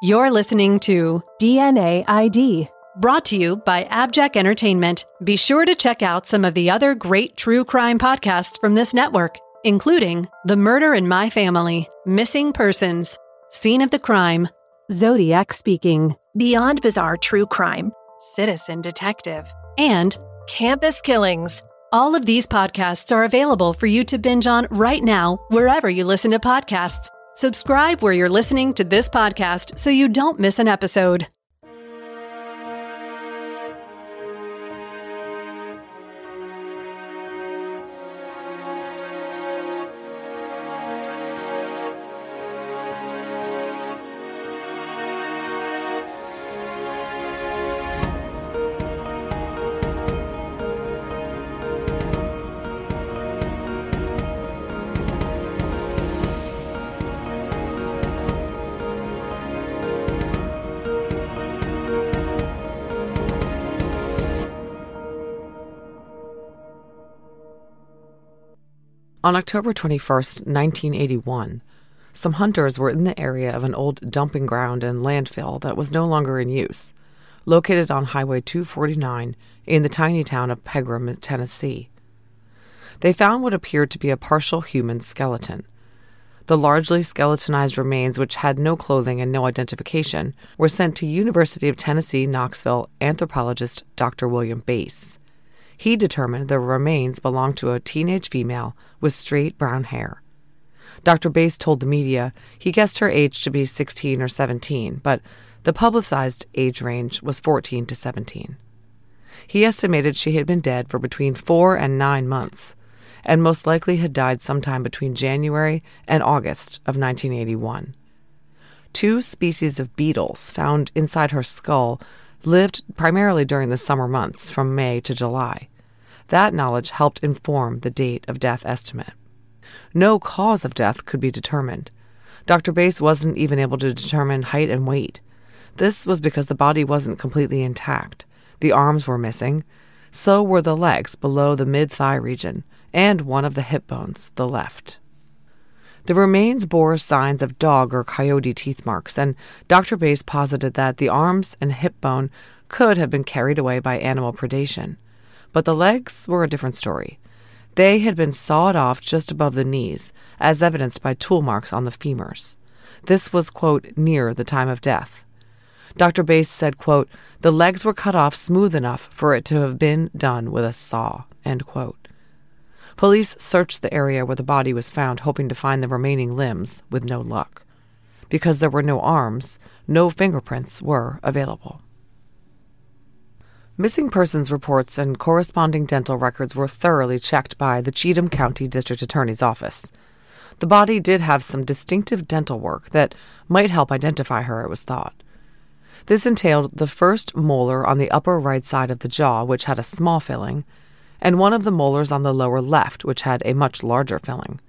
You're listening to DNA ID, brought to you by Abjack Entertainment. Be sure to check out some of the other great true crime podcasts from this network, including The Murder in My Family, Missing Persons, Scene of the Crime, Zodiac Speaking, Beyond Bizarre True Crime, Citizen Detective, and Campus Killings. all of these podcasts are available for you to binge on right now, wherever you listen to podcasts. Subscribe where you're listening to this podcast so you don't miss an episode. On October 21st, 1981, some hunters were in the area of an old dumping ground and landfill that was no longer in use, located on Highway 249 in the tiny town of Pegram, Tennessee. They found what appeared to be a partial human skeleton. The largely skeletonized remains, which had no clothing and no identification, were sent to University of Tennessee Knoxville anthropologist Dr. William Bass. He determined the remains belonged to a teenage female with straight brown hair. Dr. Bass told the media he guessed her age to be 16 or 17, but the publicized age range was 14 to 17. He estimated she had been dead for between four and nine months, and most likely had died sometime between January and August of 1981. Two species of beetles found inside her skull lived primarily during the summer months from May to July. That knowledge helped inform the date of death estimate. No cause of death could be determined. Dr. Bass wasn't even able to determine height and weight. This was because the body wasn't completely intact. The arms were missing, so were the legs below the mid thigh region, and one of the hip bones, the left. The remains bore signs of dog or coyote teeth marks, and Dr. Bass posited that the arms and hip bone could have been carried away by animal predation. But the legs were a different story. They had been sawed off just above the knees, as evidenced by tool marks on the femurs. This was, quote, near the time of death. Dr. Bass said, quote, the legs were cut off smooth enough for it to have been done with a saw, end quote. Police searched the area where the body was found, hoping to find the remaining limbs, with no luck. Because there were no arms, no fingerprints were available. Missing persons reports and corresponding dental records were thoroughly checked by the Cheatham County District Attorney's Office. The body did have some distinctive dental work that might help identify her, it was thought. This entailed the first molar on the upper right side of the jaw, which had a small filling, and one of the molars on the lower left, which had a much larger filling.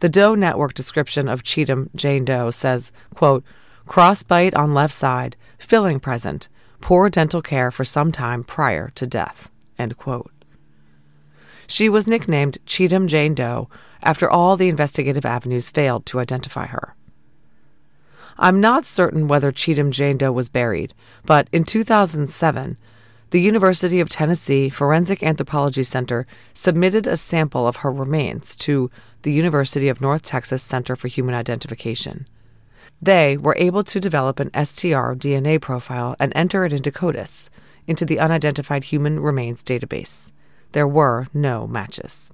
The Doe Network description of Cheatham Jane Doe says, quote, crossbite on left side, filling present, poor dental care for some time prior to death. End quote. She was nicknamed Cheatham Jane Doe after all the investigative avenues failed to identify her. I'm not certain whether Cheatham Jane Doe was buried, but in 2007, the University of Tennessee Forensic Anthropology Center submitted a sample of her remains to the University of North Texas Center for Human Identification. They were able to develop an STR DNA profile and enter it into CODIS, into the Unidentified Human Remains database. There were no matches.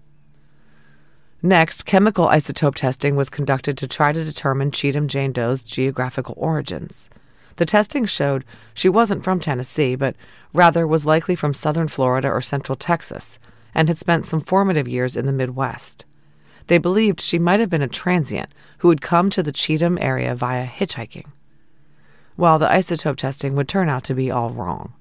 Next, chemical isotope testing was conducted to try to determine Cheatham Jane Doe's geographical origins. The testing showed she wasn't from Tennessee, but rather was likely from southern Florida or central Texas, and had spent some formative years in the Midwest. They believed she might have been a transient who had come to the Cheatham area via hitchhiking. while the isotope testing would turn out to be all wrong.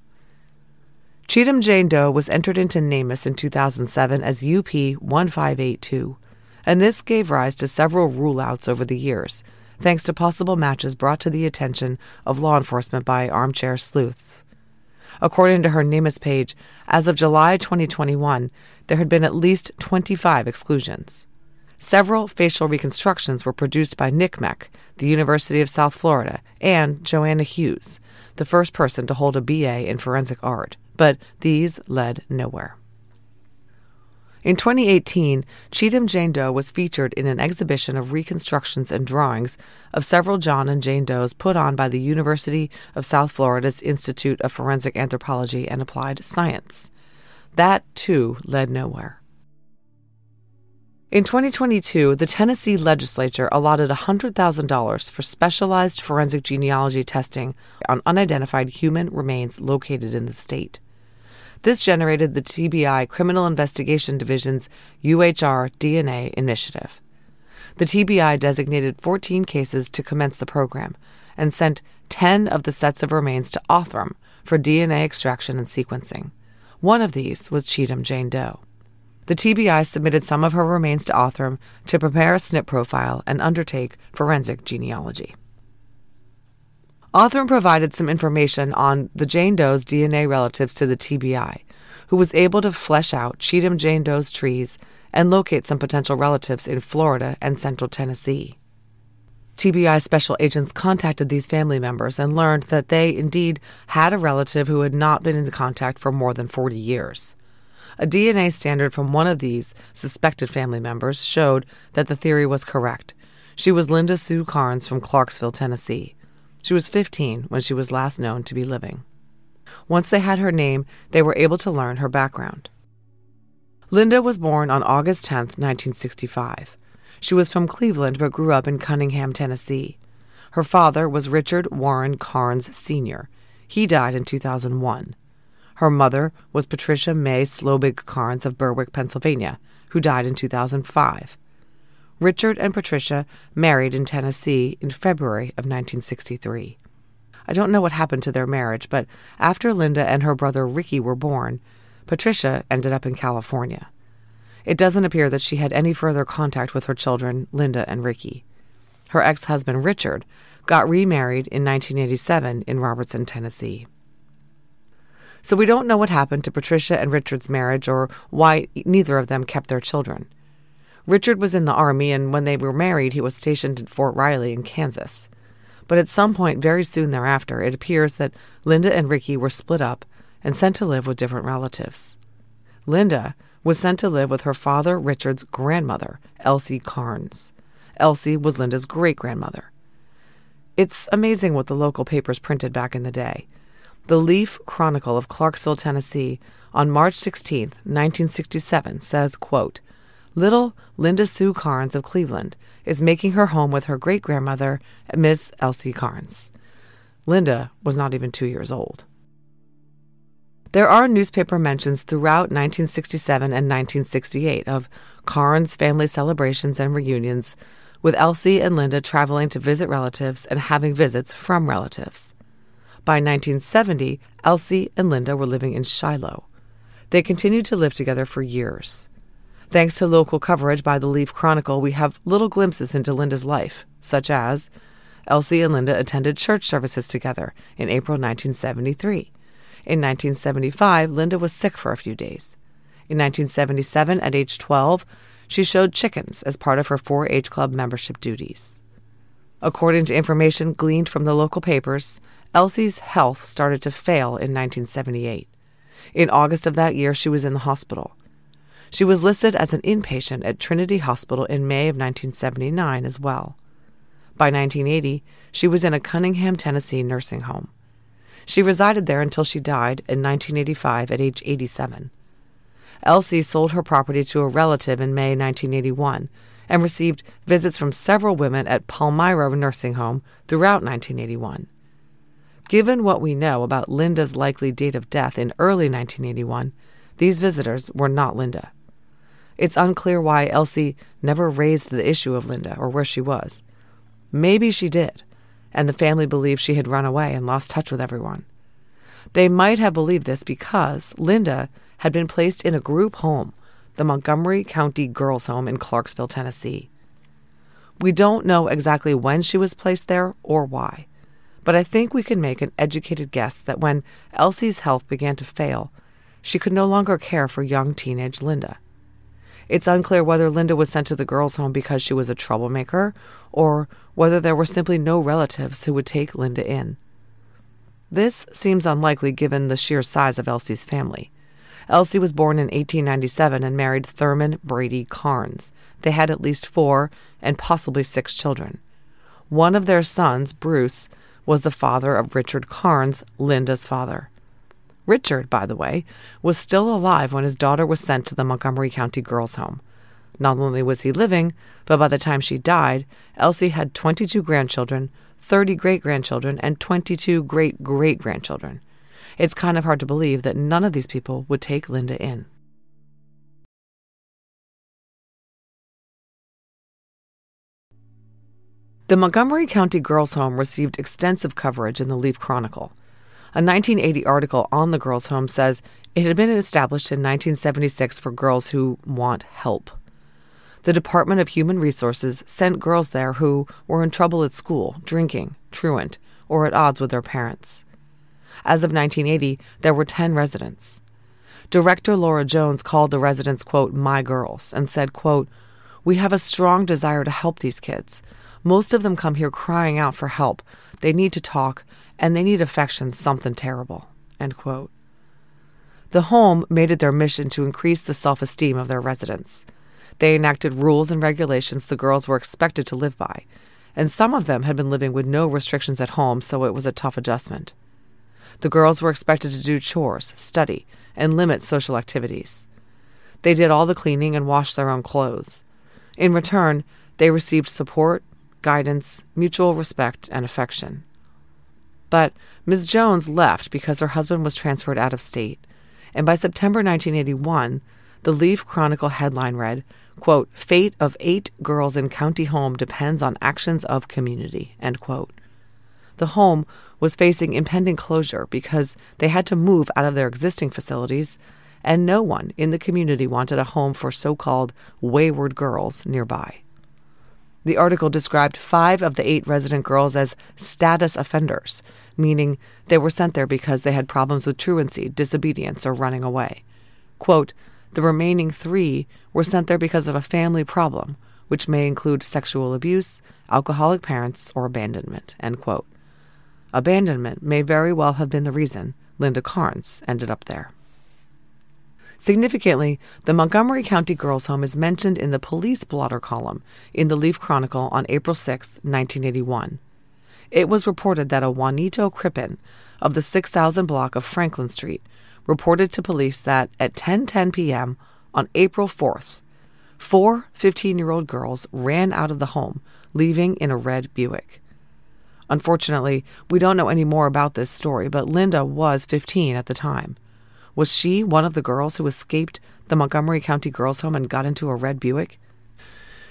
Cheatham Jane Doe was entered into NamUs in 2007 as UP 1582, and this gave rise to several rule outs over the years, thanks to possible matches brought to the attention of law enforcement by armchair sleuths. According to her NamUs page, as of July 2021, there had been at least 25 exclusions. Several facial reconstructions were produced by NCMEC, the University of South Florida, and Joanna Hughes, the first person to hold a BA in forensic art, but these led nowhere. In 2018, Cheatham Jane Doe was featured in an exhibition of reconstructions and drawings of several John and Jane Does put on by the University of South Florida's Institute of Forensic Anthropology and Applied Science. That, too, led nowhere. In 2022, the Tennessee legislature allotted $100,000 for specialized forensic genealogy testing on unidentified human remains located in the state. This generated the TBI Criminal Investigation Division's UHR DNA initiative. The TBI designated 14 cases to commence the program and sent 10 of the sets of remains to Othram for DNA extraction and sequencing. One of these was Cheatham Jane Doe. The TBI submitted some of her remains to Othram to prepare a SNP profile and undertake forensic genealogy. Othram provided some information on the Jane Doe's DNA relatives to the TBI, who was able to flesh out Cheatham Jane Doe's trees and locate some potential relatives in Florida and central Tennessee. TBI special agents contacted these family members and learned that they indeed had a relative who had not been in contact for more than 40 years. A DNA standard from one of these suspected family members showed that the theory was correct. She was Linda Sue Karnes from Clarksville, Tennessee. She was 15 when she was last known to be living. Once they had her name, they were able to learn her background. Linda was born on August 10, 1965. She was from Cleveland but grew up in Cunningham, Tennessee. Her father was Richard Warren Karnes Sr. He died in 2001. Her mother was Patricia May Slobig Karnes of Berwick, Pennsylvania, who died in 2005. Richard and Patricia married in Tennessee in February of 1963. I don't know what happened to their marriage, but after Linda and her brother Ricky were born, Patricia ended up in California. It doesn't appear that she had any further contact with her children, Linda and Ricky. Her ex husband, Richard, got remarried in 1987 in Robertson, Tennessee. So we don't know what happened to Patricia and Richard's marriage or why neither of them kept their children. Richard was in the Army, and when they were married, he was stationed at Fort Riley in Kansas. But at some point very soon thereafter, it appears that Linda and Ricky were split up and sent to live with different relatives. Linda was sent to live with her father Richard's grandmother, Elsie Karnes. Elsie was Linda's great grandmother. It's amazing what the local papers printed back in the day. The Leaf Chronicle of Clarksville, Tennessee, on March 16, 1967, says, quote, Little Linda Sue Karnes of Cleveland is making her home with her great grandmother, Miss Elsie Karnes. Linda was not even two years old. There are newspaper mentions throughout 1967 and 1968 of Karnes family celebrations and reunions, with Elsie and Linda traveling to visit relatives and having visits from relatives. By 1970, Elsie and Linda were living in Shiloh. They continued to live together for years. Thanks to local coverage by the Leaf Chronicle, we have little glimpses into Linda's life, such as Elsie and Linda attended church services together in April 1973. In 1975, Linda was sick for a few days. In 1977, at age 12, she showed chickens as part of her 4 H Club membership duties. According to information gleaned from the local papers, Elsie's health started to fail in 1978. In August of that year, she was in the hospital. She was listed as an inpatient at Trinity Hospital in May of 1979 as well. By 1980, she was in a Cunningham, Tennessee nursing home. She resided there until she died in 1985 at age 87. Elsie sold her property to a relative in May 1981 and received visits from several women at Palmyra Nursing Home throughout 1981. Given what we know about Linda's likely date of death in early 1981, these visitors were not Linda. It's unclear why Elsie never raised the issue of Linda or where she was. Maybe she did, and the family believed she had run away and lost touch with everyone. They might have believed this because Linda had been placed in a group home, the Montgomery County Girls' Home in Clarksville, Tennessee. We don't know exactly when she was placed there or why, but I think we can make an educated guess that when Elsie's health began to fail, she could no longer care for young teenage Linda. It's unclear whether Linda was sent to the girls' home because she was a troublemaker or whether there were simply no relatives who would take Linda in. This seems unlikely given the sheer size of Elsie's family. Elsie was born in 1897 and married Thurman Brady Karnes. They had at least four and possibly six children. One of their sons, Bruce, was the father of Richard Karnes, Linda's father. Richard, by the way, was still alive when his daughter was sent to the Montgomery County Girls' Home. Not only was he living, but by the time she died, Elsie had 22 grandchildren, 30 great grandchildren, and 22 great great grandchildren. It's kind of hard to believe that none of these people would take Linda in. The Montgomery County Girls' Home received extensive coverage in the Leaf Chronicle. A 1980 article on the girls' home says it had been established in 1976 for girls who want help. The Department of Human Resources sent girls there who were in trouble at school, drinking, truant, or at odds with their parents. As of 1980, there were 10 residents. Director Laura Jones called the residents, quote, my girls, and said, quote, we have a strong desire to help these kids. Most of them come here crying out for help. They need to talk, and they need affection, something terrible. End quote. The home made it their mission to increase the self esteem of their residents. They enacted rules and regulations the girls were expected to live by, and some of them had been living with no restrictions at home, so it was a tough adjustment. The girls were expected to do chores, study, and limit social activities. They did all the cleaning and washed their own clothes. In return, they received support, guidance, mutual respect, and affection. But Ms. Jones left because her husband was transferred out of state, and by September 1981, the Leaf Chronicle headline read, quote, Fate of eight girls in county home depends on actions of community, end quote. The home was facing impending closure because they had to move out of their existing facilities, and no one in the community wanted a home for so called wayward girls nearby. The article described five of the eight resident girls as status offenders, meaning they were sent there because they had problems with truancy, disobedience, or running away. Quote, the remaining three were sent there because of a family problem, which may include sexual abuse, alcoholic parents, or abandonment. End quote. Abandonment may very well have been the reason Linda Karnes ended up there. Significantly, the Montgomery County Girls' Home is mentioned in the police blotter column in the Leaf Chronicle on April 6, 1981. It was reported that a Juanito Crippen of the 6000 block of Franklin Street reported to police that at 10:10 p.m. on April 4th, four 15-year-old girls ran out of the home, leaving in a red Buick. Unfortunately, we don't know any more about this story, but Linda was 15 at the time. Was she one of the girls who escaped the Montgomery County Girls' Home and got into a red Buick?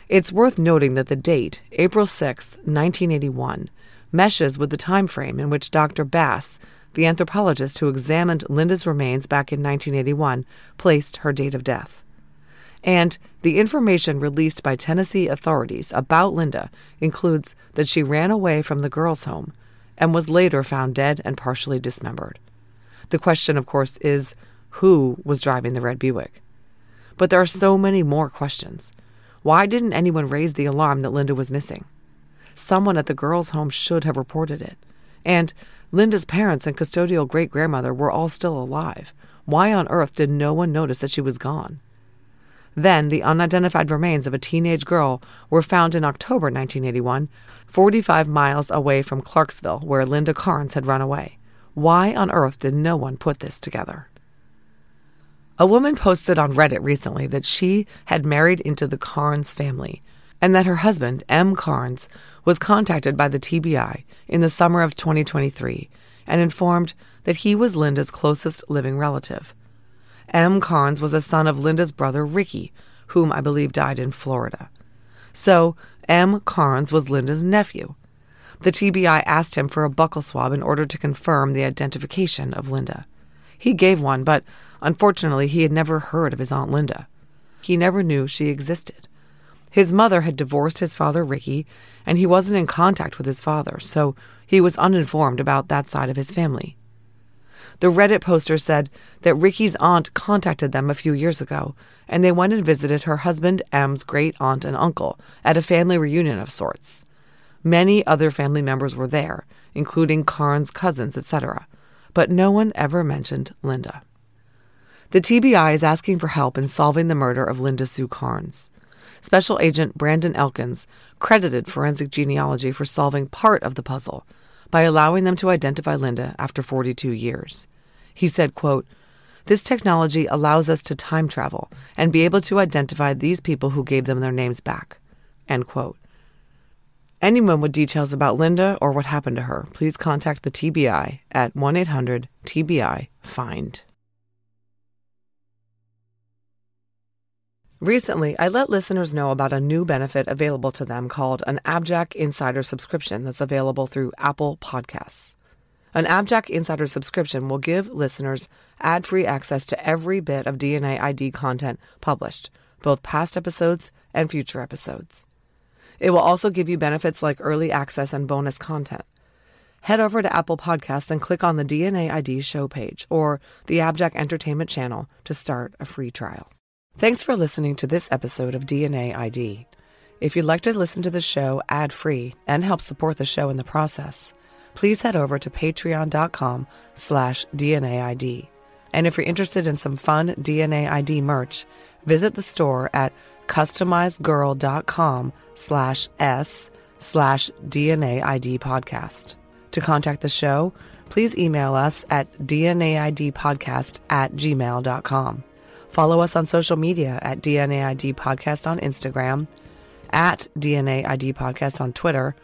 It's worth noting that the date, April 6, 1981, meshes with the time frame in which Dr. Bass, the anthropologist who examined Linda's remains back in 1981, placed her date of death and the information released by Tennessee authorities about Linda includes that she ran away from the girls' home and was later found dead and partially dismembered. The question, of course, is who was driving the red Buick? But there are so many more questions. Why didn't anyone raise the alarm that Linda was missing? Someone at the girls' home should have reported it. And Linda's parents and custodial great grandmother were all still alive. Why on earth did no one notice that she was gone? Then, the unidentified remains of a teenage girl were found in October 1981, 45 miles away from Clarksville, where Linda Karnes had run away. Why on earth did no one put this together? A woman posted on Reddit recently that she had married into the Karnes family and that her husband, M. Karnes, was contacted by the TBI in the summer of 2023 and informed that he was Linda's closest living relative. M. Karnes was a son of Linda's brother Ricky, whom I believe died in Florida. So, M. Karnes was Linda's nephew. The TBI asked him for a buccal swab in order to confirm the identification of Linda. He gave one, but unfortunately, he had never heard of his Aunt Linda. He never knew she existed. His mother had divorced his father, Ricky, and he wasn't in contact with his father, so he was uninformed about that side of his family. The Reddit poster said that Ricky's aunt contacted them a few years ago, and they went and visited her husband M's great aunt and uncle at a family reunion of sorts. Many other family members were there, including Karnes' cousins, etc., but no one ever mentioned Linda. The TBI is asking for help in solving the murder of Linda Sue Karnes. Special Agent Brandon Elkins credited Forensic Genealogy for solving part of the puzzle by allowing them to identify Linda after 42 years. He said, quote, This technology allows us to time travel and be able to identify these people who gave them their names back. End quote. Anyone with details about Linda or what happened to her, please contact the TBI at 1 800 TBI FIND. Recently, I let listeners know about a new benefit available to them called an Abjack Insider subscription that's available through Apple Podcasts. An Abjack Insider subscription will give listeners ad free access to every bit of DNA ID content published, both past episodes and future episodes. It will also give you benefits like early access and bonus content. Head over to Apple Podcasts and click on the DNA ID show page or the Abjack Entertainment channel to start a free trial. Thanks for listening to this episode of DNA ID. If you'd like to listen to the show ad free and help support the show in the process, please head over to patreon.com slash DNAID. And if you're interested in some fun DNA ID merch, visit the store at customizedgirl.com slash S slash DNA ID podcast. To contact the show, please email us at DNAIDpodcast at gmail.com. Follow us on social media at DNAID Podcast on Instagram, at DNAID Podcast on Twitter,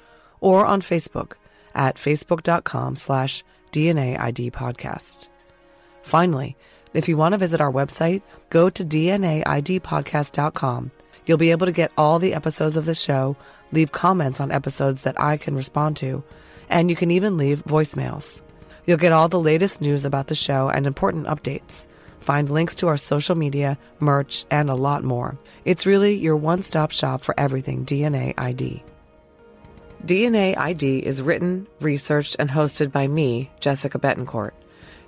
or on Facebook at facebook.com slash DNAID podcast. Finally, if you want to visit our website, go to DNAIDpodcast.com. You'll be able to get all the episodes of the show, leave comments on episodes that I can respond to, and you can even leave voicemails. You'll get all the latest news about the show and important updates. Find links to our social media, merch, and a lot more. It's really your one stop shop for everything DNA ID. DNA ID is written, researched, and hosted by me, Jessica Betancourt.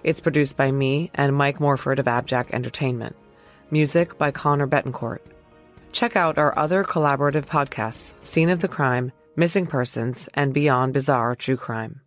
It's produced by me and Mike Morford of Abjack Entertainment. Music by Connor Betancourt. Check out our other collaborative podcasts Scene of the Crime, Missing Persons, and Beyond Bizarre True Crime.